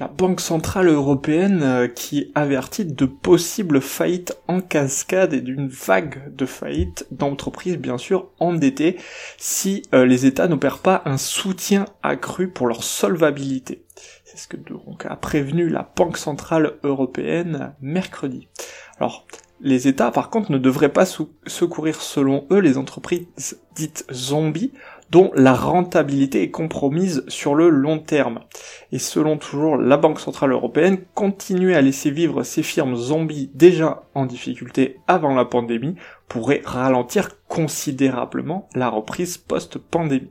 La Banque Centrale Européenne euh, qui avertit de possibles faillites en cascade et d'une vague de faillites d'entreprises bien sûr endettées si euh, les États n'opèrent pas un soutien accru pour leur solvabilité. C'est ce que donc a prévenu la Banque Centrale Européenne mercredi. Alors, les États, par contre, ne devraient pas secourir, selon eux, les entreprises dites zombies, dont la rentabilité est compromise sur le long terme. Et selon toujours la Banque Centrale Européenne, continuer à laisser vivre ces firmes zombies déjà en difficulté avant la pandémie pourrait ralentir considérablement la reprise post-pandémie.